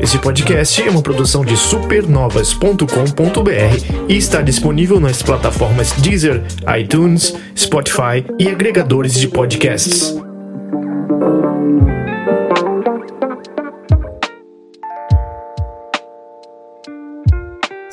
Esse podcast é uma produção de supernovas.com.br e está disponível nas plataformas Deezer, iTunes, Spotify e agregadores de podcasts.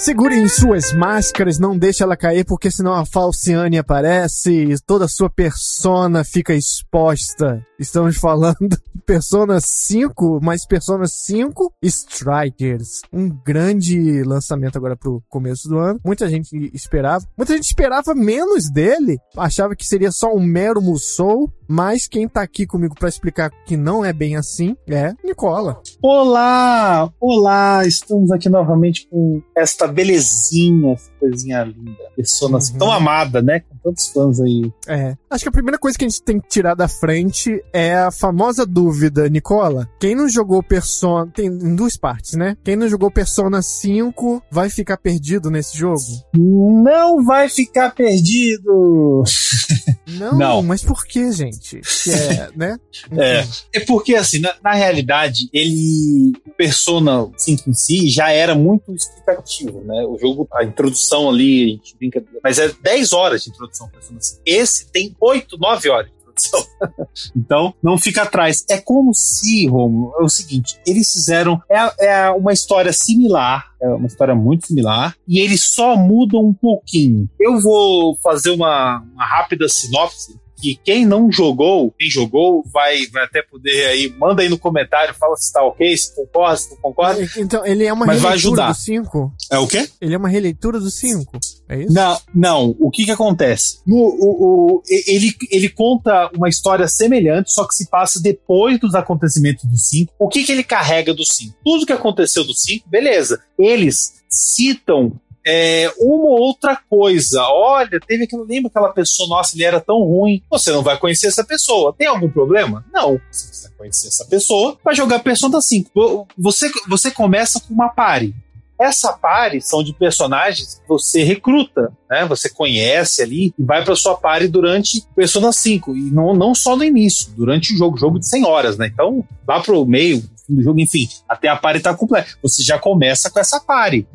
Segurem suas máscaras, não deixe ela cair, porque senão a Falciane aparece e toda a sua persona fica exposta. Estamos falando de Persona 5, mas Persona 5 Strikers. Um grande lançamento agora pro começo do ano. Muita gente esperava. Muita gente esperava menos dele. Achava que seria só um mero Musou. Mas quem tá aqui comigo para explicar que não é bem assim é Nicola. Olá! Olá! Estamos aqui novamente com esta belezinha, essa coisinha linda. Persona uhum. tão amada, né? Com tantos fãs aí. É. Acho que a primeira coisa que a gente tem que tirar da frente é a famosa dúvida, Nicola. Quem não jogou Persona. Tem em duas partes, né? Quem não jogou Persona 5 vai ficar perdido nesse jogo? Não vai ficar perdido! Não, não. mas por que, gente? Que é, né? É, é porque, assim, na, na, realidade, ele. O Persona 5 em si já era muito explicativo, né? O jogo, a introdução ali, a gente brinca. Mas é 10 horas de introdução Persona 5. Esse tem 8, 9 horas. então, não fica atrás. É como se, Romulo, é o seguinte: eles fizeram. É, é uma história similar é uma história muito similar e eles só mudam um pouquinho. Eu vou fazer uma, uma rápida sinopse que quem não jogou, quem jogou, vai, vai até poder aí, manda aí no comentário, fala se tá ok, se concorda, se não concorda. Então, ele é uma Mas releitura do 5? É o quê? Ele é uma releitura do 5, é isso? Não, não, o que que acontece? No, o, o, ele, ele conta uma história semelhante, só que se passa depois dos acontecimentos do 5. O que que ele carrega do 5? Tudo que aconteceu do 5, beleza. Eles citam é, uma ou outra coisa. Olha, teve aquilo, lembra aquela pessoa, nossa, ele era tão ruim. Você não vai conhecer essa pessoa. Tem algum problema? Não. Você vai conhecer essa pessoa, vai jogar Persona 5. Você, você começa com uma pare. Essa pare são de personagens que você recruta, né? Você conhece ali e vai para sua pare durante Persona 5. E não, não só no início, durante o jogo, jogo de 100 horas, né? Então, lá pro meio, do jogo, enfim, até a pare tá completa. Você já começa com essa pare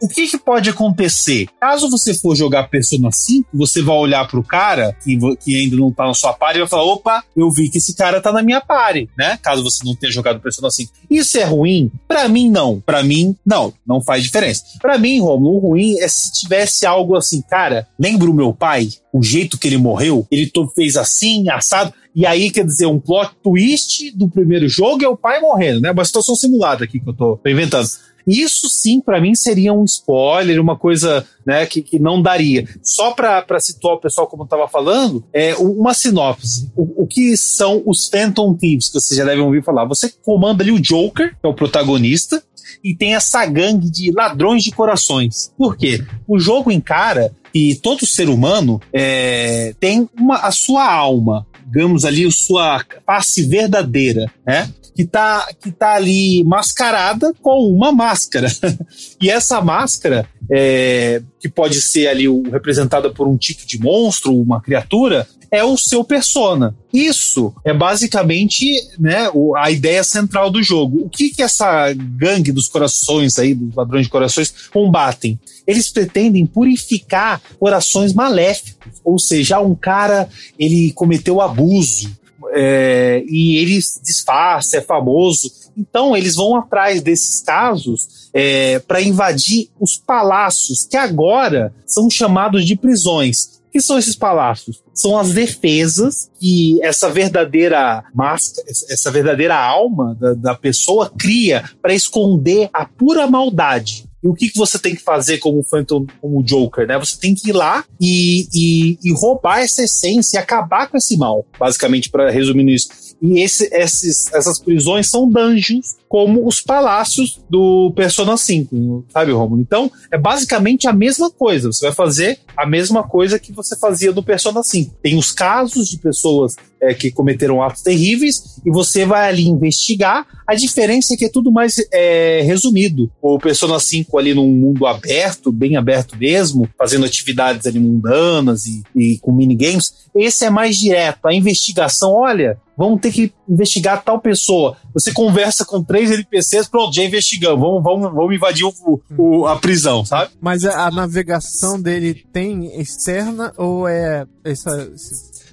o, que, que, pode acontecer? Caso você for jogar Persona 5, você vai olhar pro cara que, que ainda não tá na sua party e vai falar: opa, eu vi que esse cara tá na minha party, né? Caso você não tenha jogado Persona 5. Isso é ruim? Para mim, não. Para mim, não. Não faz diferença. Para mim, Romulo, o ruim é se tivesse algo assim, cara, lembra o meu pai? O jeito que ele morreu? Ele fez assim, assado. E aí, quer dizer, um plot twist do primeiro jogo é o pai morrendo, né? Uma situação simulada aqui que eu tô inventando. Isso sim, para mim, seria um spoiler, uma coisa né, que, que não daria. Só para situar o pessoal, como eu estava falando, é uma sinopse. O, o, que são os Phantom Thieves, que vocês já devem ouvir falar? Você comanda ali o Joker, que é o protagonista, e tem essa gangue de ladrões de corações. Por quê? O jogo encara que todo ser humano é, tem uma, a sua alma, digamos ali, sua face verdadeira, né? que tá, que tá ali mascarada com uma máscara. e essa máscara, é, que pode ser ali representada por um tipo de monstro, uma criatura, é o seu persona. Isso é basicamente né, a ideia central do jogo. O que, que essa gangue dos corações aí, dos ladrões de corações, combatem? Eles pretendem purificar corações maléficos. Ou seja, um cara ele cometeu abuso, é, e ele disfarça, é famoso. Então, eles vão atrás desses casos é, para invadir os palácios, que agora são chamados de prisões. Que são esses palácios? São as defesas que essa verdadeira máscara, essa verdadeira alma da, da pessoa cria para esconder a pura maldade. E o que, que você tem que fazer como Phantom, como Joker, né? Você tem que ir lá e, e, e roubar essa essência e acabar com esse mal, basicamente, para resumir isso. E esse, esses, essas prisões são dungeons, como os palácios do Persona 5, sabe, Romulo? Então, é basicamente a mesma coisa. Você vai fazer a mesma coisa que você fazia no Persona 5. Tem os casos de pessoas é, que cometeram atos terríveis e você vai ali investigar. A diferença é que é tudo mais é, resumido. O Persona 5 ali num mundo aberto, bem aberto mesmo, fazendo atividades ali mundanas e, e com minigames. Esse é mais direto. A investigação, olha, vamos ter que investigar tal pessoa. Você conversa com três NPCs, pronto, já investigamos, vamos, vamos, vamos invadir o, o, a prisão, sabe? Mas a, navegação dele tem externa ou é essa,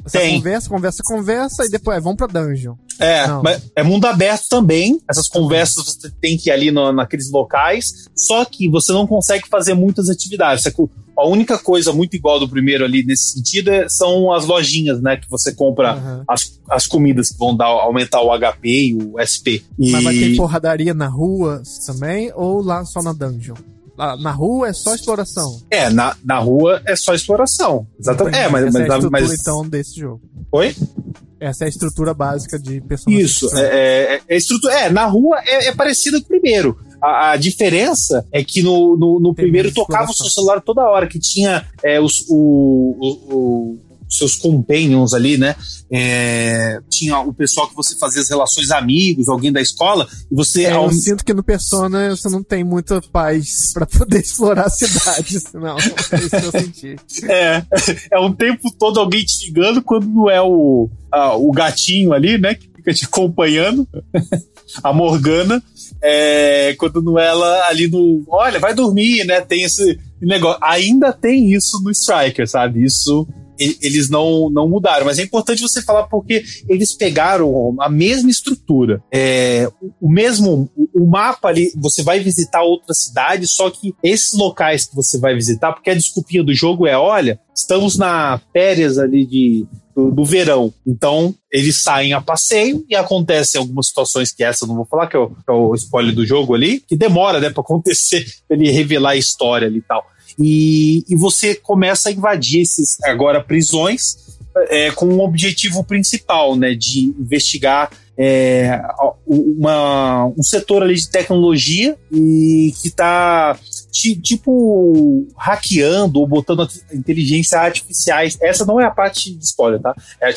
essa Tem. conversa, conversa, conversa e depois é, vamos pra dungeon? É, Não. mas é mundo aberto também. Essas conversas você tem que ir ali no- naqueles locais. Só que você não consegue fazer muitas atividades. A única coisa muito igual do primeiro ali nesse sentido é- são as lojinhas, né? Que você compra Aham. as, as comidas que vão dar, aumentar o HP e o SP. E Mas vai ter porradaria na rua também ou lá só na dungeon? Na rua é só exploração. É, na, na rua é só exploração. Exatamente. É, mas. Essa é a mas, estrutura, mas então, desse jogo. Oi? Essa é a estrutura básica de personagem. Isso, é, é, é, estrutura, é, na rua é, é parecido com o primeiro. A, a diferença é que no, no, no primeiro tocava o seu celular toda hora, que tinha é, os, o, o- o- seus companions ali, né? É, tinha o pessoal que você fazia as relações amigos, alguém da escola, e você. É, ao- eu sinto que no Persona você não tem muita paz pra poder explorar a cidade, não. É isso que eu senti. é, é um tempo todo alguém te ligando quando não é o, a- o gatinho ali, né? Que fica te acompanhando, a Morgana. É, quando não é ela ali no. Olha, vai dormir, né? Tem esse negócio. Ainda tem isso no Striker, sabe? Isso eles não, não mudaram. Mas é importante você falar porque eles pegaram a mesma estrutura. É, o- mesmo. o- mapa ali, você vai visitar outra cidade, só que esses locais que você vai visitar, porque a desculpinha do jogo é: olha, estamos na férias ali de. Do, do verão. Então, eles saem a passeio e acontecem algumas situações que essa eu não vou falar, que é o, que é o spoiler do jogo ali, que demora, né, pra acontecer, ele revelar a história ali e tal. E, e você começa a invadir esses agora prisões é, com um objetivo principal, né, de investigar é, uma, um setor ali de tecnologia e que está tipo hackeando ou botando inteligência artificiais. Essa não é a parte de spoiler, tá? É a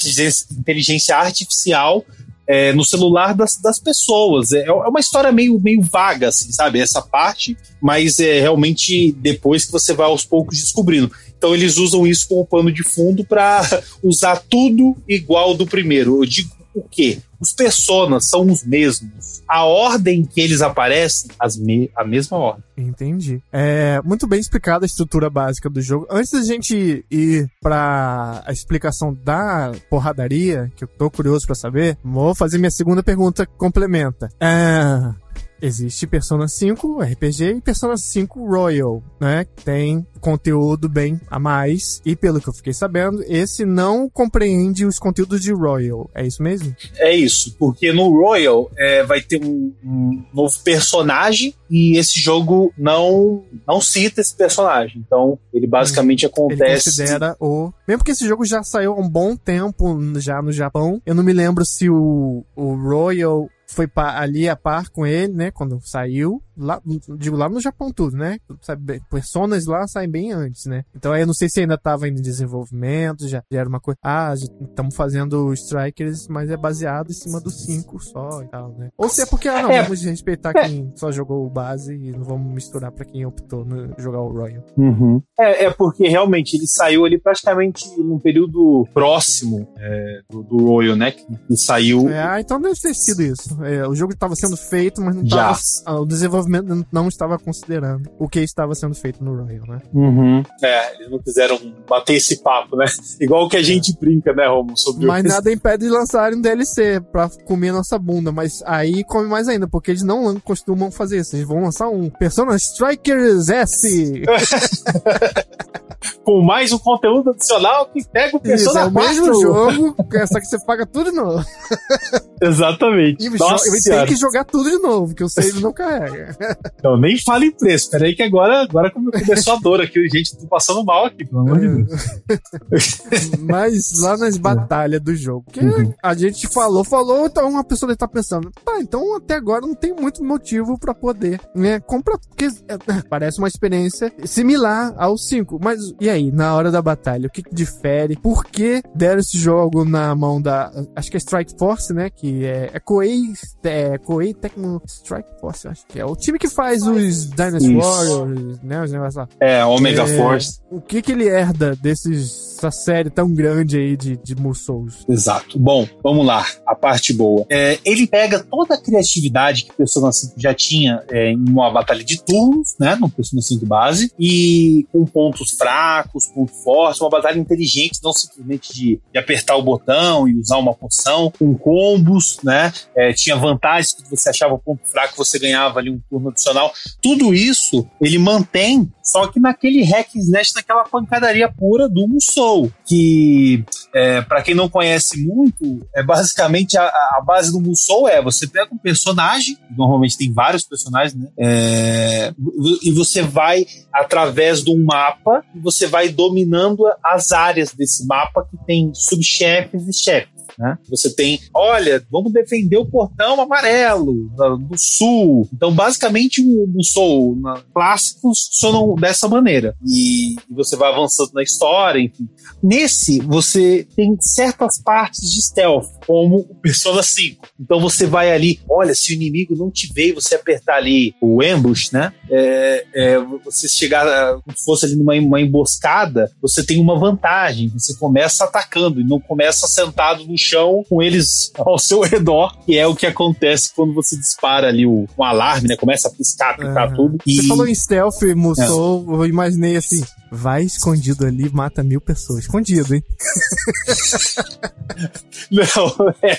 inteligência artificial é, no celular das, das pessoas. É, é uma história meio, meio vaga, assim, sabe? Essa parte, mas é realmente depois que você vai aos poucos descobrindo. Então eles usam isso como pano de fundo para usar tudo igual do primeiro. Eu digo o quê? Os personas são os mesmos. A ordem que eles aparecem, as me a mesma ordem. Entendi. É muito bem explicada a estrutura básica do jogo. Antes da gente ir pra a explicação da porradaria, que eu tô curioso pra saber, vou fazer minha segunda pergunta complementa. É, Existe Persona 5 RPG e Persona 5 Royal, né? Tem conteúdo bem a mais. E pelo que eu fiquei sabendo, esse não compreende os conteúdos de Royal. É isso mesmo? É isso, porque no Royal é, vai ter um, um novo personagem e esse jogo não não cita esse personagem. Então ele basicamente Ele acontece. considera o. Mesmo que esse jogo já saiu há um bom tempo já no Japão, eu não me lembro se o, o Royal foi ali a par com ele, né? Quando saiu. Lá, digo, lá no Japão tudo, né? Sabe, personas lá saem bem antes, né? Então aí eu não sei se ainda tava em desenvolvimento, já, já era uma coisa. Ah, estamos fazendo Strikers, mas é baseado em cima do 5 só e tal, né? Ou se é porque, ah, não, É. vamos respeitar quem só jogou o base e não vamos misturar pra quem optou no jogar o Royal. Uhum. É, é porque realmente ele saiu ali praticamente num período próximo é, do, do Royal, né? Que, que saiu. É, ah, então deve ter sido isso. É, o jogo estava sendo feito, mas não Já. tava, ah, o desenvolvimento não estava considerando o que estava sendo feito no Royal, né? Uhum. É, eles não quiseram bater esse papo, né? Igual que a gente brinca, né, Romo? Sobre Mas o... nada impede de lançarem um DLC pra comer nossa bunda, mas aí come mais ainda, porque eles não costumam fazer isso. Eles vão lançar um Persona Strikers S. Com mais um conteúdo adicional que pega o Isso, é Persona o mesmo 4. jogo, é só que você paga tudo de novo. Exatamente. E Nossa tem que jogar tudo de novo, porque o save não carrega. Não, nem fale em preço. Peraí que agora, agora come- começou a dor aqui. Gente, tô passando mal aqui, pelo amor de Deus. Mas lá nas batalhas do jogo, que Uhum. a gente falou, falou, então uma pessoa deve estar pensando, tá, então até agora não tem muito motivo pra poder, né, comprar, porque é, parece uma experiência similar ao 5, mas e aí, na hora da batalha, o que, que difere? Por que deram esse jogo na mão da, acho que é Strike Force, né, que é, é Koei, é Koei Tecmo Strike Force, acho que é o time que faz os Dynasty. Warriors, né, os negócios lá. É, Omega É, Force. O que que ele herda desses essa série tão grande aí de, de Musous. Exato. Bom, vamos lá, a parte boa. É, ele pega toda a criatividade que o Persona 5 já tinha é, em uma batalha de turnos, né, no Persona 5 base, e com pontos fracos, pontos fortes, uma batalha inteligente, não simplesmente de, de apertar o botão e usar uma poção, com combos, né, é, tinha vantagens que você achava ponto fraco, você ganhava ali um turno adicional. Tudo isso ele mantém, só que naquele hack slash, naquela pancadaria pura do Musou, que é, para quem não conhece muito, é basicamente a, a base do Musou é você pega um personagem, normalmente tem vários personagens, né? É, e você vai através de um mapa e você vai dominando as áreas desse mapa que tem subchefes e chefes. Né? Você tem, olha, vamos defender o portão amarelo do sul. Então, basicamente, o Musou clássicos funcionam dessa maneira. E, e você vai avançando na história, enfim. Nesse, você tem certas partes de stealth, como o Persona 5. Então você vai ali, olha, se o inimigo não te e você apertar ali o ambush, né? É, é, você chegar, como se fosse ali numa uma emboscada, você tem uma vantagem. Você começa atacando e não começa sentado no chão com eles ao seu redor, que é o que acontece quando você dispara ali o, um alarme, né? Começa a piscar, picar uhum. tudo. E... Você falou em stealth, Musou, é. eu imaginei assim, vai escondido ali mata mil pessoas. Escondido, hein? Não, é,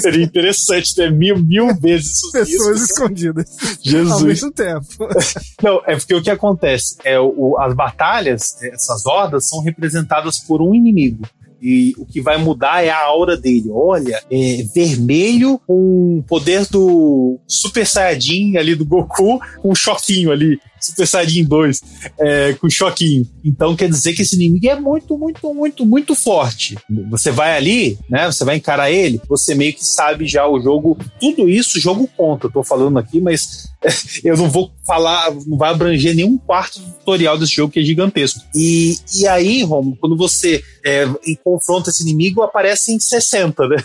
seria interessante ter mil, mil vezes Pessoas escondidas. Jesus. Ao mesmo tempo. Não, é porque o que acontece é o, as batalhas, essas hordas, são representadas por um inimigo. E o que vai mudar é a aura dele. Olha, é vermelho com o poder do Super Saiyajin ali do Goku, um choquinho ali. Super Saiyajin 2 é, com choquinho. Então quer dizer que esse inimigo é muito, muito, muito, muito forte. Você vai ali, né? Você vai encarar ele, você meio que sabe já o jogo. Tudo isso jogo conta. Eu tô falando aqui, mas eu não vou falar, não vai abranger nenhum quarto tutorial desse jogo que é gigantesco. E, e aí, Romo, quando você é, confronta esse inimigo, aparecem 60, né?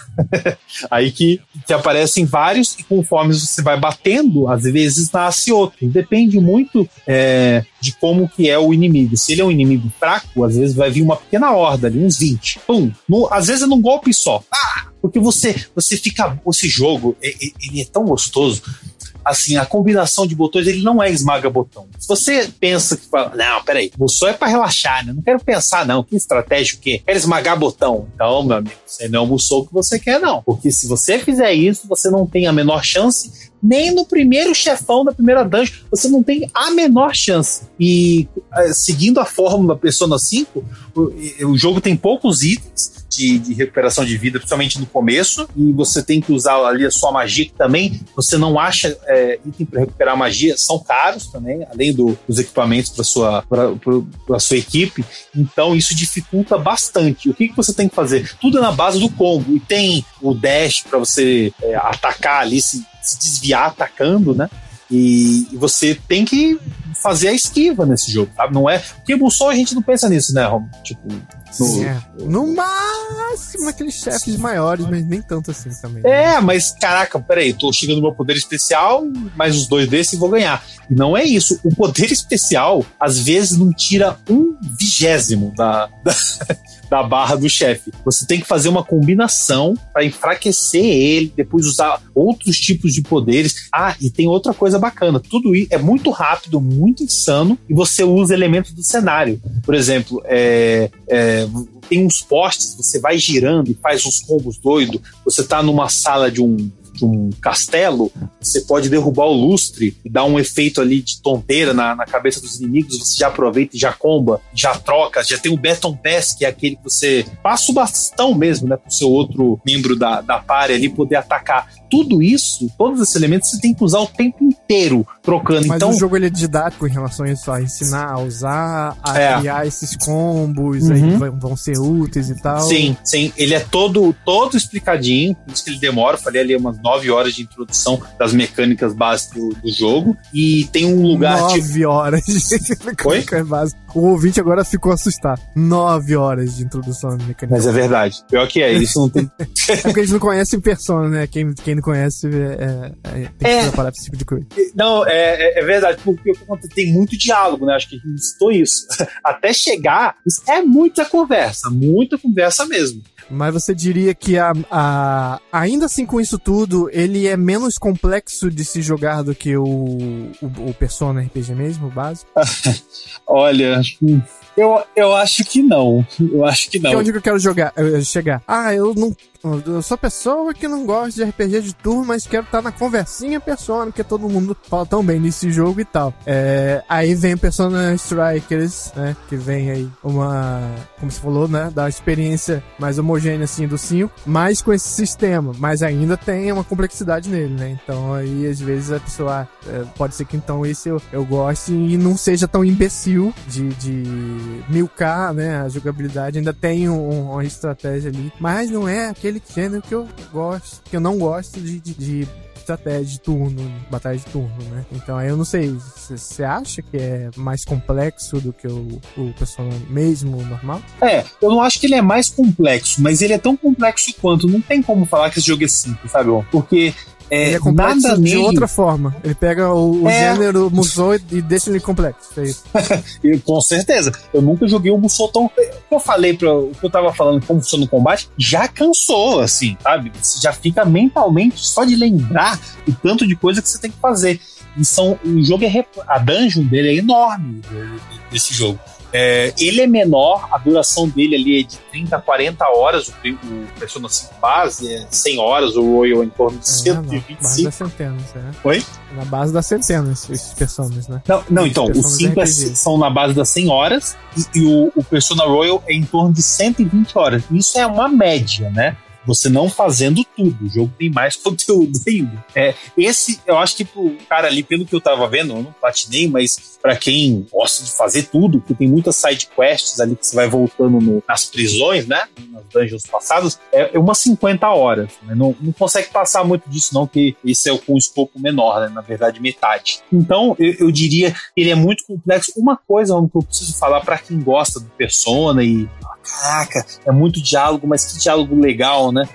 aí que, que aparecem vários, e conforme você vai batendo, às vezes nasce outro. Depende muito é, de como que é o inimigo. Se ele é um inimigo fraco, às vezes vai vir uma pequena horda ali, uns 20. Pum! No, às vezes é num golpe só. Ah! Porque você, você fica. Esse jogo, ele é tão gostoso assim, a combinação de botões, ele não é esmaga-botão. Se você pensa que fala, não, peraí, só é para relaxar, né? Não quero pensar, não. Que estratégia o quê? Quero esmagar botão. Então, meu amigo, você não é o que você quer, não. Porque se você fizer isso, você não tem a menor chance nem no primeiro chefão da primeira dungeon, você não tem a menor chance. E eh, seguindo a fórmula Persona 5, o, o jogo tem poucos itens, de, de, recuperação de vida, principalmente no começo, e você tem que usar ali a sua magia, que também você não acha é, item para recuperar magia, são caros também, além do, dos equipamentos para sua, pra, sua equipe, então isso dificulta bastante. O que, que você tem que fazer? Tudo é na base do combo, e tem o dash para você é, atacar ali, se se desviar atacando, né? E, e, você tem que fazer a esquiva nesse jogo, sabe? Não é. Porque Musou a gente não pensa nisso, né, Rom? Tipo. No, é. no máximo aqueles chefes maiores, mas nem tanto assim também. É, mas caraca, peraí, tô chegando no meu poder especial, mais os dois desses e vou ganhar. E não é isso. O poder especial, às vezes, não tira um vigésimo da, da da barra do chefe. Você tem que fazer uma combinação para enfraquecer ele, depois usar outros tipos de poderes. Ah, e tem outra coisa bacana. Tudo isso é muito rápido, muito insano, e você usa elementos do cenário. Por exemplo, é, é, tem uns postes, você vai girando e faz uns combos doidos. Você tá numa sala de um de um castelo, você pode derrubar o lustre e dar um efeito ali de tonteira na, na cabeça dos inimigos, você já aproveita e já comba, já troca, já tem o Baton Pass, que é aquele que você passa o bastão mesmo, né, pro seu outro membro da, da party ali poder atacar. Tudo isso, todos esses elementos, você tem que usar o tempo inteiro trocando. Mas então, o jogo ele é didático em relação a isso, a ensinar a usar, a é. criar esses combos, uhum. aí vão ser úteis e tal. Sim, sim. Ele é todo, todo explicadinho, por isso que ele demora, falei ali umas nove horas de introdução das mecânicas básicas do, do jogo. E tem um lugar. Nove tipo... horas de mecânicas básicas. O ouvinte agora ficou assustado. Nove horas de introdução de mecânica. Mas é verdade. Pior que é, isso não tem. é porque eles não conhecem persona, né? Quem, quem não conhece é, é, é tem que é. preparar pra esse tipo de coisa. Não, é, é, é verdade, porque tem muito diálogo, né? Acho que a gente citou isso. Até chegar, é muita conversa, muita conversa mesmo. Mas você diria que a, a, ainda assim com isso tudo, ele é menos complexo de se jogar do que o, o, o Persona RPG mesmo, o básico? Olha, eu, eu acho que não. Eu acho que não. Que é onde que eu quero jogar, chegar? Ah, eu não eu sou pessoa que não gosta de RPG de turno, mas quero estar tá na conversinha Persona, porque todo mundo fala tão bem nesse jogo e tal. É, aí vem Persona Strikers, né? Que vem aí uma, como você falou, né? Da experiência mais homogênea assim do 5, mas com esse sistema. Mas ainda tem uma complexidade nele, né? Então aí às vezes a pessoa é, pode ser que então esse eu, eu goste e não seja tão imbecil de, de milcar, né? A jogabilidade ainda tem um, uma estratégia ali, mas não é aquele aquele gênero que eu gosto, que eu não gosto de, de, de estratégia de turno, batalha de turno, né? Então aí eu não sei, você acha que é mais complexo do que o, o personagem mesmo normal? É, eu não acho que ele é mais complexo, mas ele é tão complexo quanto. Não tem como falar que esse jogo é simples, sabe? Porque é, ele é complexo de nele... outra forma. Ele pega o, o é... gênero Musou e deixa ele complexo. É isso. Com certeza. Eu nunca joguei um Musou tão. O que eu falei, pra, o que eu tava falando como funciona o combate, já cansou, assim, sabe? Você já fica mentalmente só de lembrar o tanto de coisa que você tem que fazer. E são, o jogo é. A dungeon dele é enorme desse jogo. É, ele é menor, a duração dele ali é de 30 a 40 horas, o, o Persona 5 base é 100 horas, o Royal é em torno de é, 125. Na base das centenas, é. Oi? Na base das centenas, esses Personas, né? Não, não então, os 5 é, são na base das 100 horas e, e o, o Persona Royal é em torno de 120 horas. Isso é uma média, né? Você não fazendo tudo. O jogo tem mais conteúdo ainda. É, esse, eu acho que pro cara ali, pelo que eu tava vendo, eu não platinei, mas para quem gosta de fazer tudo, porque tem muitas side quests ali que você vai voltando no, nas prisões, né? Nas dungeons passadas, é, é umas 50 horas. Né? Não, não consegue passar muito disso, não, que esse é o, com um escopo menor, né? Na verdade, metade. Então, eu, eu diria que ele é muito complexo. Uma coisa que eu preciso falar para quem gosta do Persona e caraca, é muito diálogo, mas que diálogo legal, né?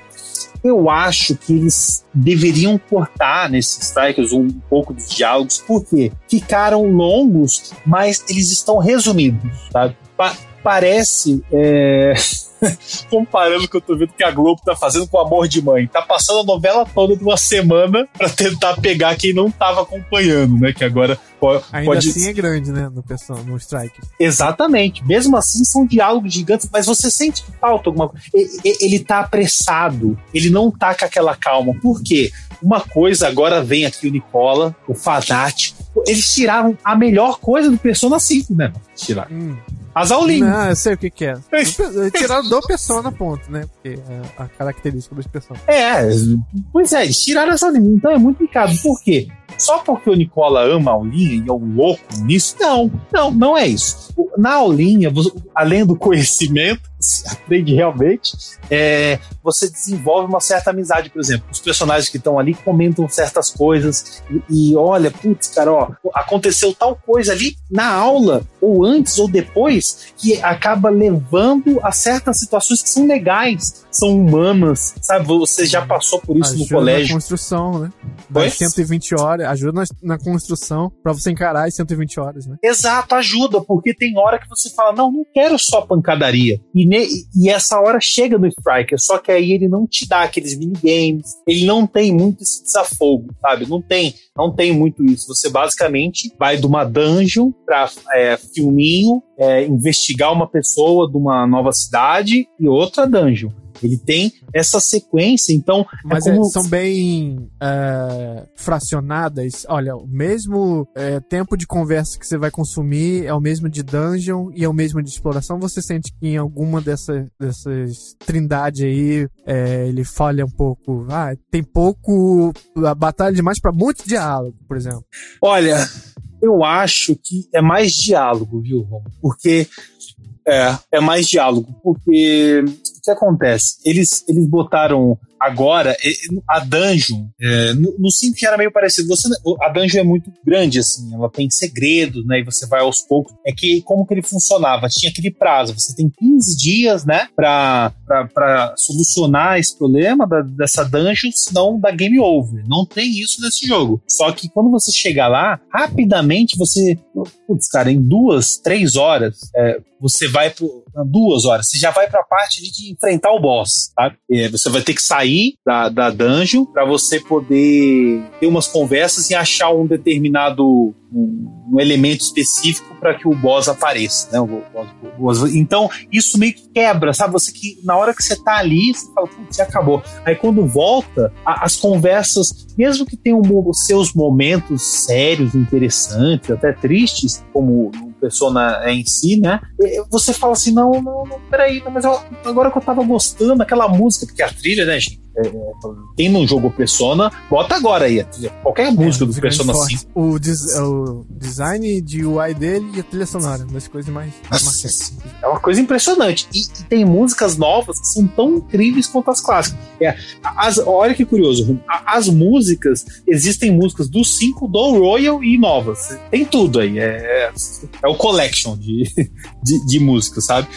Eu acho que eles deveriam cortar nesses strikers um pouco dos diálogos, porque ficaram longos, mas eles estão resumidos, sabe? Pa parece. É... comparando o que eu tô vendo que a Globo tá fazendo com Amor de Mãe. Tá passando a novela toda de uma semana para tentar pegar quem não tava acompanhando, né? Que agora pode. Ainda assim é grande, né? No, pessoal, no Strike. Exatamente. Mesmo assim, são diálogos gigantes, mas você sente que falta alguma coisa. Ele, ele tá apressado, ele não tá com aquela calma. Por quê? Uma coisa, agora vem aqui o Nicola, o fanático. Eles tiraram a melhor coisa do Persona 5, né? Tiraram. Hum. As aulinhas. Não, eu sei o que, que é. Tiraram do Persona, ponto, né? Porque é a característica dos Persona. É, pois é, tiraram as aulinhas. Então é muito complicado. Por quê? Só porque o Nicola ama a aulinha e é um louco nisso? Não, não, não é isso. Na aulinha, além do conhecimento, você aprende realmente, é, você desenvolve uma certa amizade, por exemplo. Os personagens que estão ali comentam certas coisas e, e olha, putz, cara, ó, aconteceu tal coisa ali na aula, ou antes ou depois, que acaba levando a certas situações que são legais, são humanas, sabe? Você já passou por isso Ajuda no colégio. Na construção, né? Das 120 horas, ajuda na, na construção para você encarar as 120 horas, né? Exato, ajuda, porque tem hora que você fala, não, não quero só pancadaria. E, ne, e essa hora chega no Striker, só que aí ele não te dá aqueles minigames, ele não tem muito esse desafogo, sabe? Não tem, não tem muito isso. Você basicamente vai de uma dungeon pra é, filminho, é, investigar uma pessoa de uma nova cidade e outra dungeon. Ele tem essa sequência, então. É Mas é como... são bem é, fracionadas. Olha, o mesmo é, tempo de conversa que você vai consumir é o mesmo de dungeon e é o mesmo de exploração. Você sente que em alguma dessa, dessas trindade aí ele falha um pouco. Ah, tem pouco. A batalha demais para muito diálogo, por exemplo. Olha, eu acho que é mais diálogo, viu, Romo? Porque é, é mais diálogo, porque o que acontece? Eles, eles botaram Agora, a dungeon, é, no, no 5 já era meio parecido. Você, a dungeon é muito grande, assim, ela tem segredos, né? E você vai aos poucos. É que como que ele funcionava? Tinha aquele prazo, você tem 15 dias, né? Pra, pra, pra solucionar esse problema da, dessa dungeon, senão dá game over. Não tem isso nesse jogo. Só que quando você chegar lá, rapidamente você. Putz, cara, em duas, três horas, é, você vai por duas horas, você já vai para a parte de enfrentar o boss, tá? É, você vai ter que sair da, da dungeon para você poder ter umas conversas e achar um determinado um, um elemento específico para que o boss apareça, né? O o. Então, isso meio que quebra, sabe? Você que na hora que você tá ali, você fala, putz, acabou. Aí quando volta, a, as conversas, mesmo que tenham seus momentos sérios, interessantes, até tristes, como Persona em si, né? Você fala assim, não, não, não peraí, mas eu, agora que eu tava gostando daquela música, porque a trilha, né, gente? É, é, quem não jogou Persona, bota agora aí. Qualquer música do Persona 5. O, des, é o design de UI dele e a trilha sonora, das coisas mais. É uma coisa impressionante. E, e, tem músicas novas que são tão incríveis quanto as clássicas. É, as, olha que curioso, as músicas, existem músicas do 5, do Royal e novas. Tem tudo aí. É, é, é o collection de, de, de músicas, sabe?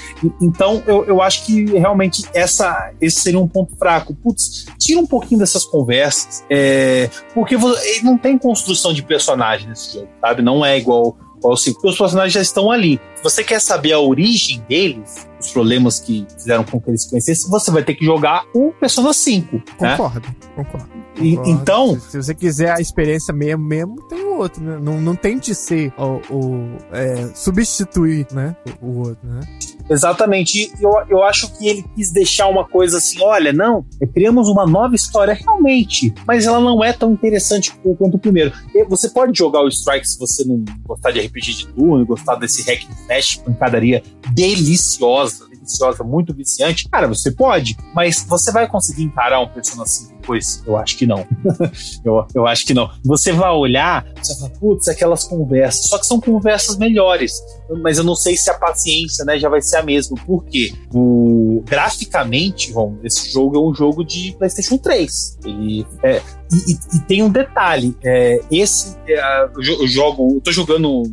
Então eu, eu acho que realmente essa, esse seria um ponto fraco. Putz, tira um pouquinho dessas conversas, é, porque não tem construção de personagem nesse jogo, sabe? Não é igual ao 5, porque os personagens já estão ali. Se você quer saber a origem deles, os problemas que fizeram com que eles se conhecessem, você vai ter que jogar o Persona 5. Né? Concordo, né? concordo. E, então. Se, se, você quiser a experiência mesmo, mesmo tem o outro, né? Não, não tente ser o. o é, substituir, né? O, o, outro, né? Exatamente. Eu, eu acho que ele quis deixar uma coisa assim: olha, não, criamos uma nova história realmente, mas ela não é tão interessante quanto o primeiro. Você pode jogar o Strike se você não gostar de RPG de turno, gostar desse hack slash, pancadaria deliciosa deliciosa, muito viciante, cara, você pode, mas você vai conseguir encarar um Persona 5 depois? Eu acho que não. eu, eu acho que não. Você vai olhar, você vai falar, putz, aquelas conversas, só que são conversas melhores, mas eu não sei se a paciência, né, já vai ser a mesma. Por quê? O, graficamente, bom, esse jogo é um jogo de PlayStation 3. Ele é, e, e, e, tem um detalhe: é, esse é, eu jogo, eu tô jogando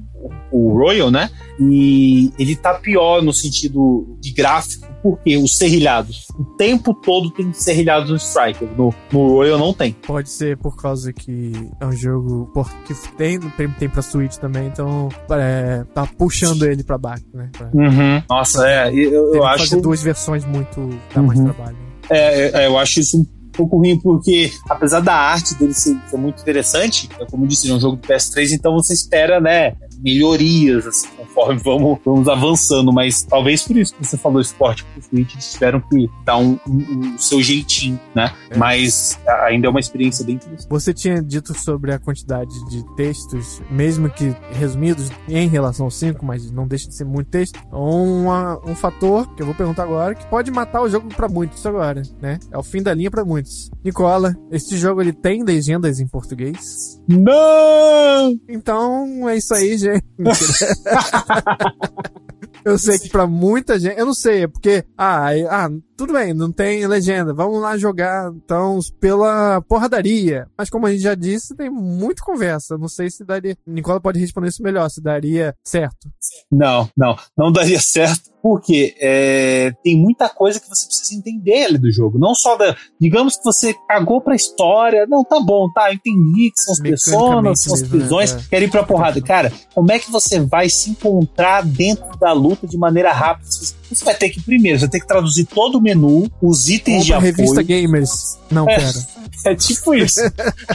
o Royal, né? E ele tá pior no sentido de gráfico, porque os serrilhados, o tempo todo tem serrilhados no Striker. No, no Royal não tem. Pode ser por causa que é um jogo que tem, tem, pra Switch também, então é, tá puxando ele pra baixo, né? Pra, uhum. Nossa, é, eu, eu acho. fazer duas versões muito. dá uhum. mais trabalho. É, é, eu acho isso um pouco ruim, porque apesar da arte dele ser, ser muito interessante, é como eu disse, é um jogo do PS3, então você espera, né, melhorias, assim, conforme vamos, vamos avançando, mas talvez por isso que você falou esporte pro Switch, eles tiveram que dar um, um, um seu jeitinho, né? É. Mas ainda é uma experiência bem interessante. Você tinha dito sobre a quantidade de textos, mesmo que resumidos em relação ao 5, mas não deixa de ser muito texto, uma, um fator que eu vou perguntar agora, que pode matar o jogo para muitos agora, né? É o fim da linha para muitos. Nicola, este jogo ele tem legendas em português? Não! Então é isso aí, gente. eu sei que pra muita gente, eu não sei, é porque, ah, ah, tudo bem, não tem legenda, vamos lá jogar, então, pela porradaria. Mas como a gente já disse, tem muita conversa. Não sei se daria. Nicola pode responder isso melhor, se daria certo. Não, não, não daria certo, porque é, tem muita coisa que você precisa entender ali do jogo. Não só da. Digamos que você cagou pra história. Não, tá bom, tá, entendi que são as pessoas, são as né? prisões, né? querem ir pra porrada. Cara, como é que você vai se encontrar dentro da luta de maneira rápida? Você vai ter que, primeiro, você vai ter que traduzir todo o menu, os itens de apoio. revista Gamers. Não, é, pera. É tipo isso.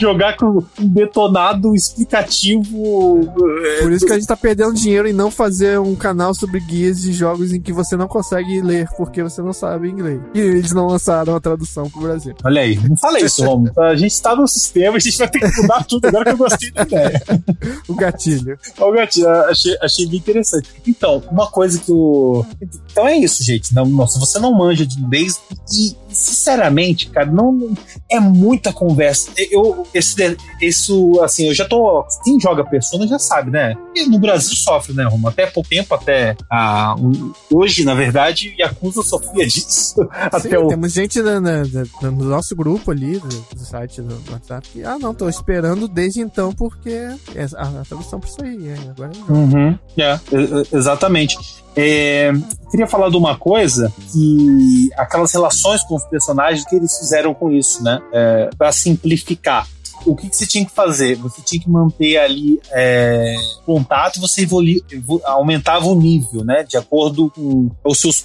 Jogar com um detonado explicativo. É, Por isso que a gente tá perdendo dinheiro em não fazer um canal sobre guias de jogos em que você não consegue ler porque você não sabe inglês. E eles não lançaram a tradução pro Brasil. Olha aí, não falei isso, Romulo. A gente tá no sistema, a gente vai ter que mudar tudo agora que eu gostei da ideia. o gatilho. O gatilho, achei, achei bem interessante. Então, uma coisa que o. Então é isso, gente. Não, não, se você não manja de inglês, e sinceramente, cara, não, é muito muita conversa. Eu, esse, isso, assim, eu já tô. Quem joga Persona já sabe, né? E no Brasil sofre, né, Romo? Até pouco tempo, até a, um, hoje, na verdade, Yakuza sofria disso. Sim, até o... temos gente na, na, na, no nosso grupo ali, do, do site do WhatsApp, que, ah, não, tô esperando desde então, porque é a, a tradução pra isso aí. É, agora é uhum, é, exatamente. É, queria falar de uma coisa que aquelas relações com os personagens que eles fizeram com isso, né? É, para simplificar o que, que, você tinha que fazer? Você tinha que manter ali é, contato você evoli, aumentava o nível, né? De acordo com os seus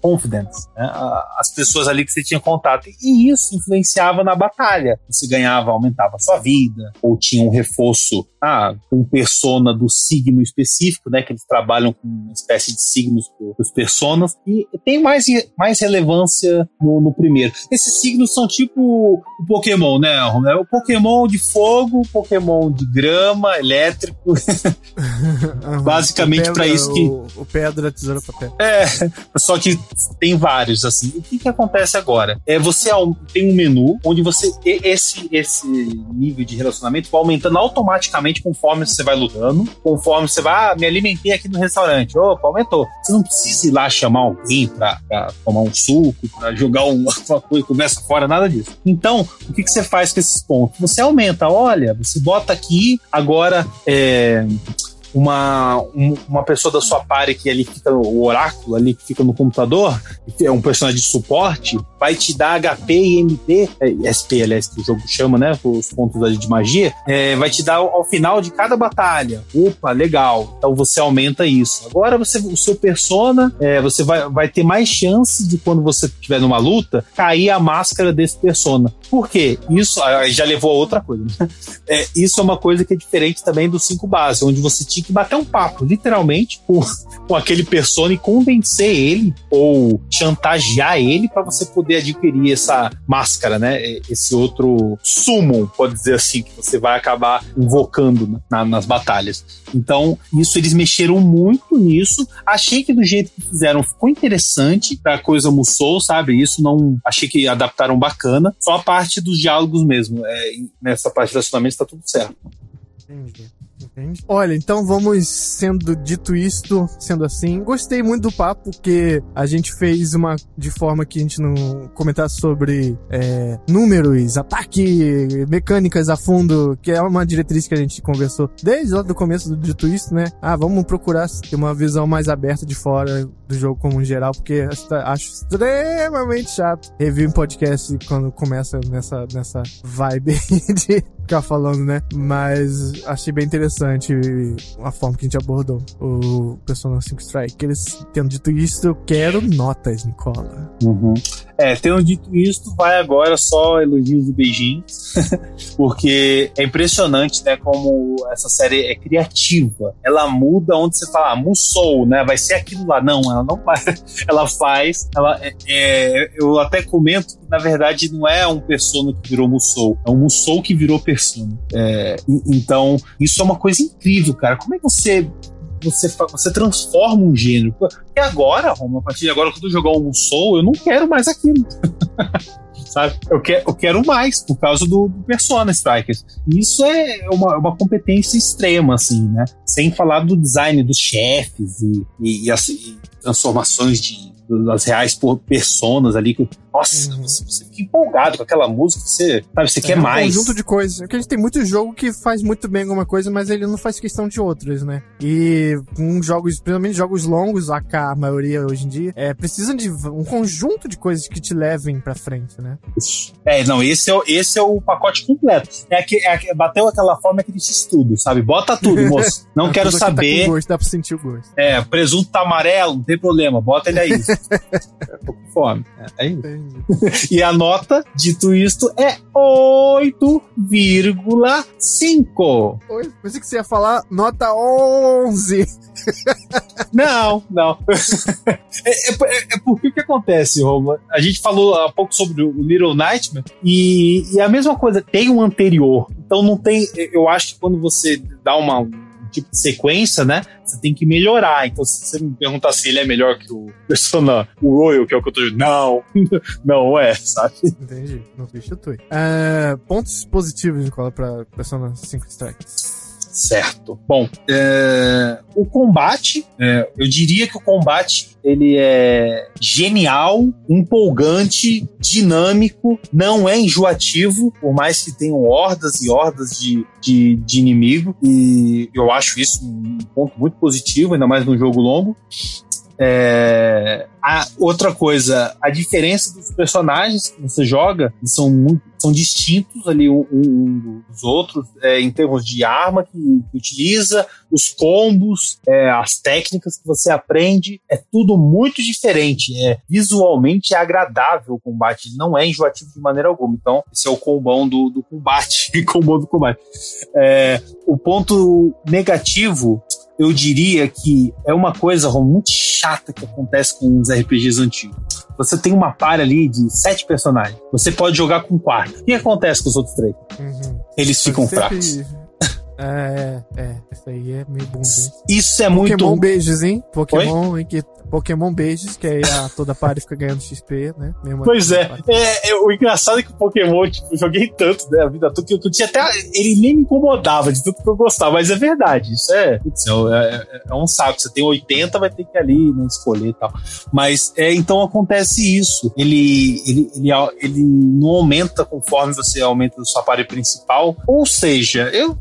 confidents, né? as pessoas ali que você tinha contato. E isso influenciava na batalha. Você ganhava, aumentava a sua vida, ou tinha um reforço ah, com persona do signo específico, né? Que eles trabalham com uma espécie de signos para os personas. E tem mais, mais relevância no, no primeiro. Esses signos são tipo o Pokémon, né? O Pokémon Pokémon de fogo, Pokémon de grama, elétrico. Basicamente para isso que. O, o pedra, tesoura, papel. É, só que tem vários, assim. O que, que acontece agora? É você tem um menu onde você. Esse, esse nível de relacionamento vai aumentando automaticamente conforme você vai lutando, conforme você vai. Ah, me alimentei aqui no restaurante. Opa, aumentou. Você não precisa ir lá chamar alguém pra, pra tomar um suco, pra jogar uma coisa, conversa fora, nada disso. Então, o que, que você faz com esses pontos? Você aumenta. Olha, você bota aqui agora. É, uma, uma pessoa da sua party que ali fica, o oráculo ali que fica no computador, é um personagem de suporte, vai te dar HP e MP, é, SP, aliás, que o jogo chama, né? Os pontos de magia, é, vai te dar ao, ao, final de cada batalha. Opa, legal. Então você aumenta isso. Agora você, o seu persona, é, você vai, vai ter mais chance de quando você estiver numa luta, cair a máscara desse persona. Por quê? Isso já levou a outra coisa. Né? É, isso é uma coisa que é diferente também do 5 base, onde você tinha que bater um papo, literalmente, com, com aquele persona e convencer ele ou chantagear ele para você poder adquirir essa máscara, né? Esse outro summon, pode dizer assim, que você vai acabar invocando na, nas batalhas. Então, isso eles mexeram muito nisso. Achei que do jeito que fizeram ficou interessante pra coisa Musou, sabe? Isso não. Achei que adaptaram bacana. Só a parte dos diálogos mesmo. É, nessa parte de relacionamento tá tudo certo. Entendi. Entende? Olha, então vamos sendo dito isto, sendo assim. Gostei muito do papo, porque a gente fez uma de forma que a gente não comentasse sobre é, números, ataque, mecânicas a fundo, que é uma diretriz que a gente conversou desde lá do começo do dito isto, né? Ah, vamos procurar ter uma visão mais aberta de fora do jogo como um geral, porque acho extremamente chato rever um podcast quando começa nessa, nessa vibe de ficar falando, né? Mas achei bem interessante a forma que a gente abordou o Persona 5 Strike. Eles, tendo dito isso, eu quero notas, Nicola. Uhum. É, tendo dito isso, vai agora só elogios e beijinhos, porque é impressionante, né, como essa série é criativa. Ela muda onde você fala, ah, Musou, né, vai ser aquilo lá. Não, ela não faz. Ela faz, ela, é, é, eu até comento que, na verdade, não é um Persona que virou Musou, é um Musou que virou Persona. É, então, isso é uma coisa incrível, cara. Como é que você você, você transforma um gênero. E agora, Roma, a partir de agora, quando eu jogar um Soul, eu não quero mais aquilo. Sabe? Eu, quero, eu quero mais por causa do, do Persona Strikers. Isso é uma, uma competência extrema, assim, né? Sem falar do design dos chefes e, e, e, assim, e transformações de das reais por personas ali. Que, nossa, uhum. você, você, fica empolgado com aquela música, você, sabe, você é, quer mais. um conjunto de coisas. Porque a gente tem muito jogo que faz muito bem alguma coisa, mas ele não faz questão de outras, né? E com jogos, principalmente jogos longos, a a maioria hoje em dia, é, precisam de um conjunto de coisas que te levem pra frente, né? É, não, esse é, esse é o pacote completo. É, que, é bateu aquela forma é aquele estudo, sabe? Bota tudo, moço. Não quero saber. Tá gosto, dá pra sentir o gosto. É, presunto tá amarelo, não tem problema, bota ele aí. Fome. É, isso. e a nota, dito isto, é 8,5. Oi, pensei que você ia falar nota 11. não, não. é, é, é, porque o que acontece, Roma? A gente falou há pouco sobre o Little Nightmare e, e a mesma coisa, tem um anterior. Então não tem. Eu acho que quando você dá uma tipo de sequência, né? Você tem que melhorar. Então, se você me perguntar se ele é melhor que o Persona o Royal, que é o que eu tô dizendo, não, não é, sabe? Entendi, não substitui. É, pontos positivos, Nicola, pra Persona 5 Strikes. Certo. Bom, é, o combate, é, eu diria que o combate ele é genial, empolgante, dinâmico, não é enjoativo, por mais que tenham hordas e hordas de, de, de inimigo, e eu acho isso um ponto muito positivo, ainda mais num jogo longo. É, a outra coisa, a diferença dos personagens que você joga são muito, são distintos ali um, um dos outros é, em termos de arma que, que utiliza, os combos, é, as técnicas que você aprende, é tudo muito diferente. É visualmente agradável o combate, não é enjoativo de maneira alguma. Então, esse é o combão do, do combate, combão do combate. É, o ponto negativo eu diria que é uma coisa muito chata que acontece com os RPGs antigos. Você tem uma par ali de sete personagens. Você pode jogar com quatro. O que acontece com os outros três? Uhum. Eles ficam fracos. É, é. Isso aí é meio bunda. Isso é muito. Pokémon beijos, hein? Pokémon em que Pokémon Beijos, que aí a, toda parte fica ganhando XP, né? Mesmo pois é. é. é. O engraçado é que o Pokémon, tipo, eu joguei tanto, né? A vida toda, que eu, que eu tinha até. Ele nem me incomodava de tanto que eu gostava, mas é verdade. Isso é. Putz, é, é, é, um saco. Você tem 80, vai ter que ali, né, escolher e tal. Mas é, então acontece isso. Ele, ele, ele, ele não aumenta conforme você aumenta a sua party principal. Ou seja, eu,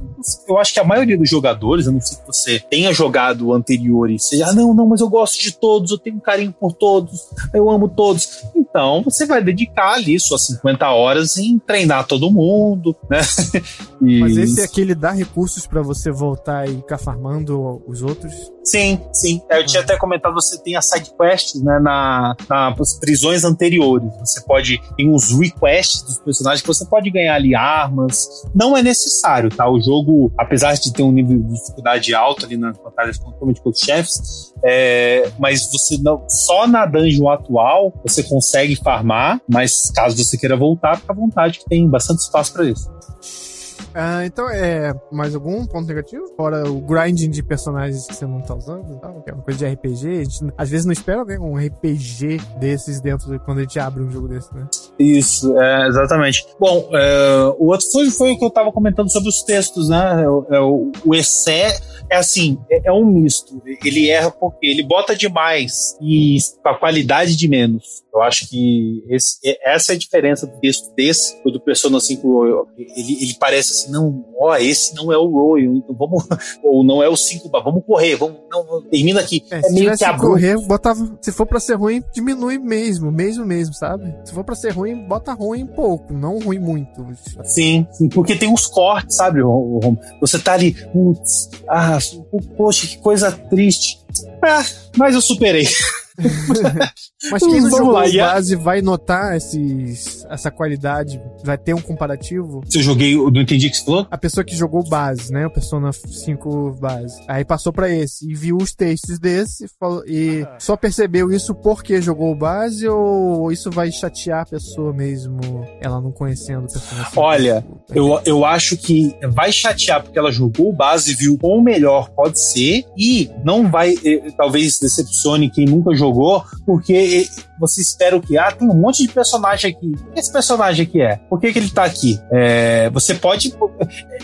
eu acho que a maioria dos jogadores, a não sei que você tenha jogado o anterior e seja, ah, não, não, mas eu gosto de todos eu tenho carinho por todos, eu amo todos. Então você vai dedicar ali suas 50 horas em treinar todo mundo, né? E... Mas esse é aquele dá recursos para você voltar e ficar farmando os outros? Sim, sim. Eu tinha até comentado, você tem as side quests, né, na, nas prisões anteriores. Você pode, tem uns requests dos personagens que você pode ganhar ali armas. Não é necessário, tá? O jogo, apesar de ter um nível de dificuldade alto ali nas batalhas, principalmente com os chefes, é, mas você não, só na dungeon atual você consegue farmar, mas caso você queira voltar, fica à vontade que tem bastante espaço para isso. Ah, então, é mais algum ponto negativo? Fora o grinding de personagens que você não tá usando, que é uma coisa de RPG. A gente, às vezes não espera né, um RPG desses dentro de quando a gente abre um jogo desse, né? Isso, é, exatamente. Bom, é, o outro foi, foi o que eu tava comentando sobre os textos, né? É, é o, o excesso é assim, é, é, um misto. Ele erra porque ele bota demais e com a qualidade de menos. Eu acho que esse, essa é a diferença do texto desse do Persona 5 Royal. Ele, ele parece assim, não, ó, esse não é o Royal, então vamos, ou não é o 5, vamos correr, vamos, não, termina aqui. É, é meio que abrupto. correr, botava, se for pra ser ruim, diminui mesmo, mesmo mesmo, sabe? Se for pra ser ruim, bota ruim pouco, não ruim muito. Sim, sim porque tem uns cortes, sabe, Você tá ali, putz, ah, poxa, que coisa triste. Ah, mas eu superei. Mas quem não jogou lá, base vai notar esses, essa qualidade, vai ter um comparativo. Se eu joguei, eu não entendi o que você falou? A pessoa que jogou base, né? O Persona 5 base. Aí passou para esse e viu os textos desse falou, e ah. só percebeu isso porque jogou base ou isso vai chatear a pessoa mesmo, ela não conhecendo o Persona 5? Olha, eu, eu acho que vai chatear porque ela jogou base, viu quão melhor pode ser e não vai, eh, talvez decepcione quem nunca jogou, porque você espera o que? Ah, tem um monte de personagem aqui. que esse personagem aqui é? Por que, que ele tá aqui? É, você pode.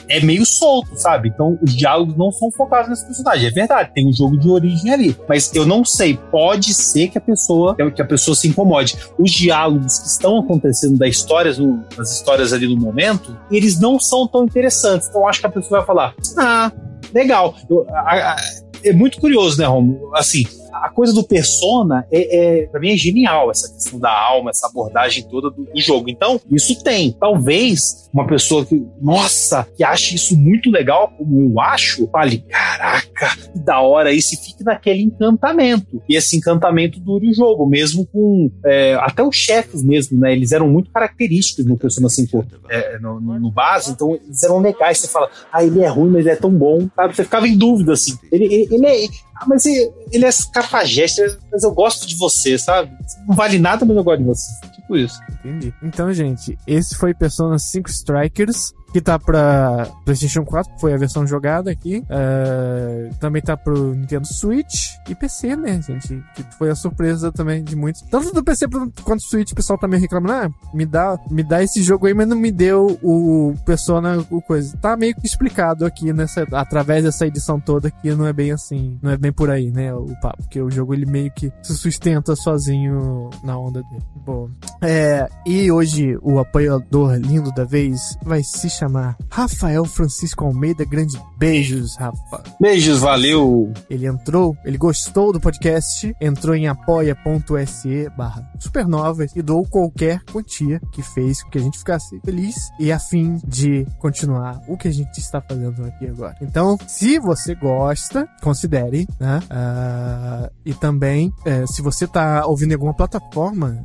É meio solto, sabe? Então os diálogos não são focados nesse personagem. É verdade, tem um jogo de origem ali. Mas eu não sei. Pode ser que a pessoa que a pessoa se incomode. Os diálogos que estão acontecendo das histórias, das histórias ali no momento, eles não são tão interessantes. Então acho que a pessoa vai falar: Ah, legal. Eu, a, a, é muito curioso, né, Romulo? Assim, a coisa do persona é, é para mim é genial essa questão da alma, essa abordagem toda do, jogo. Então, isso tem. Talvez uma pessoa que, nossa, que ache isso muito legal, como eu acho, fale, caraca, que da hora isso e fique naquele encantamento. E esse encantamento dure o jogo, mesmo com é, até os chefes mesmo, né? Eles eram muito característicos no Persona 5 é, no, no, no, base, então eles eram legais. Você fala, ah, ele é ruim, mas ele é tão bom, sabe? Você ficava em dúvida, assim. Ele, ele, ele é, ah, mas ele, ele é cafajeste, mas eu gosto de você, sabe? Não vale nada, mas eu gosto de você. Tipo isso. Entendi. Então, gente, esse foi Persona 5 Strikers. Que tá pra PlayStation 4, que foi a versão jogada aqui. Uh, também tá pro Nintendo Switch e PC, né, gente? Que foi a surpresa também de muitos. Tanto do PC quanto do Switch, o pessoal tá meio reclamando, ah, me dá, me dá esse jogo aí, mas não me deu o Persona, o coisa. Tá meio que explicado aqui nessa, através dessa edição toda que não é bem assim, não é bem por aí, né, o papo, porque o jogo ele meio que se sustenta sozinho na onda dele. Bom, é, e hoje o apoiador lindo da vez vai se chamar Rafael Francisco Almeida. Grande beijos, Rafa. Beijos, valeu. Ele entrou, ele gostou do podcast, entrou em apoia.se barra supernovas e doou qualquer quantia que fez com que a gente ficasse feliz e a fim de continuar o que a gente está fazendo aqui agora. Então, se você gosta, considere, né? Uh, e também, uh, se você está ouvindo em alguma plataforma,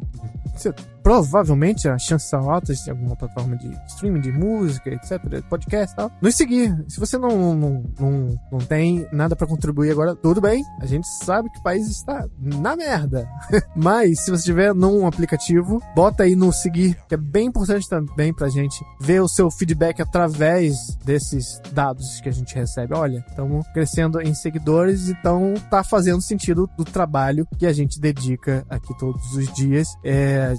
você provavelmente a chance são altas de alguma plataforma de streaming de música, etc, podcast e tal, nos seguir. Se você não, não, não, não tem nada para contribuir agora, tudo bem. A gente sabe que o país está na merda. Mas se você tiver num aplicativo, bota aí no seguir, que é bem importante também pra gente ver o seu feedback através desses dados que a gente recebe. Olha, estamos crescendo em seguidores, então tá fazendo sentido do trabalho que a gente dedica aqui todos os dias. É,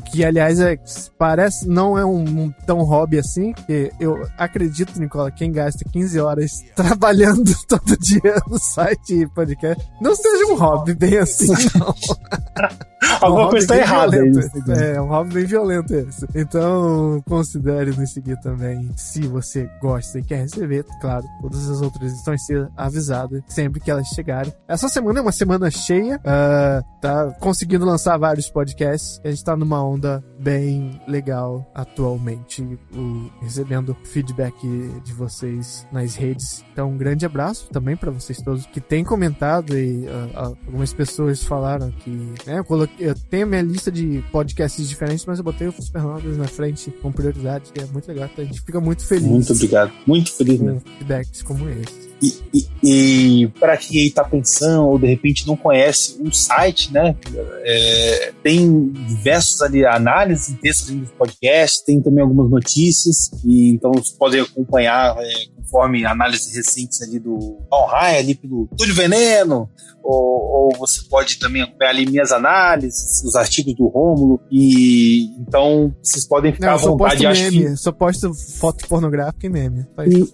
que aliás é, parece não é um, um, tão hobby assim, que eu acredito, Nicola, quem gasta 15 horas trabalhando todo dia no site e podcast, não seja um hobby bem assim, não. Alguma um coisa está errada. É, é, um hobby bem violento esse. Então, considere nos seguir também, se você gosta e quer receber, claro, todas as outras estão ser avisadas sempre que elas chegarem. Essa semana é uma semana cheia, uh, tá conseguindo lançar vários podcasts, a gente tá numa onda bem legal atualmente, o, recebendo feedback de vocês nas redes. Então, um grande abraço também para vocês todos que têm comentado e uh, algumas pessoas falaram que, né, eu, coloquei, eu tenho minha lista de podcasts diferentes, mas eu botei o Supernovas na frente com prioridade, que é muito legal. Então a gente fica muito feliz. Muito obrigado. Muito feliz mesmo. feedbacks como esse. E, e, e para quem está pensando ou de repente não conhece o site, né? É, tem diversos ali análises, textos do podcast, tem também algumas notícias, e então vocês podem acompanhar é, conforme análises recentes ali do Valheim, ali pelo Túlio Veneno, ou, ou, você pode também acompanhar ali minhas análises, os artigos do Rômulo, e então vocês podem ficar Não, à vontade. Só posto meme, que... só posto foto pornográfica e meme. E...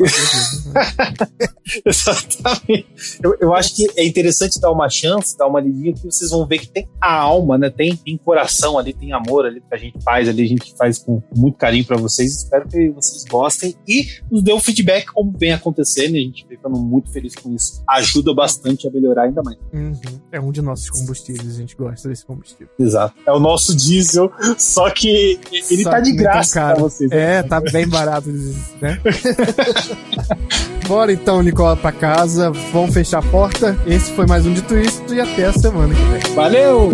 Exatamente. Eu, eu acho que é interessante dar uma chance, dar uma lidinha, que vocês vão ver que tem a alma, né? Tem, tem coração ali, tem amor ali que a gente faz ali, a gente faz com muito carinho para vocês. Espero que vocês gostem e nos dê o um feedback como vem acontecendo, e a gente fica muito feliz com isso. Ajuda bastante a melhorar ainda mais. Uhum. É um de nossos combustíveis, a gente gosta desse combustível. Exato. É o nosso diesel, só que ele só tá de graça pra vocês. Né? É, tá bem barato, né? Bora então, Nicola, pra casa. Vamos fechar a porta. Esse foi mais um de Twist e até a semana que vem. Valeu!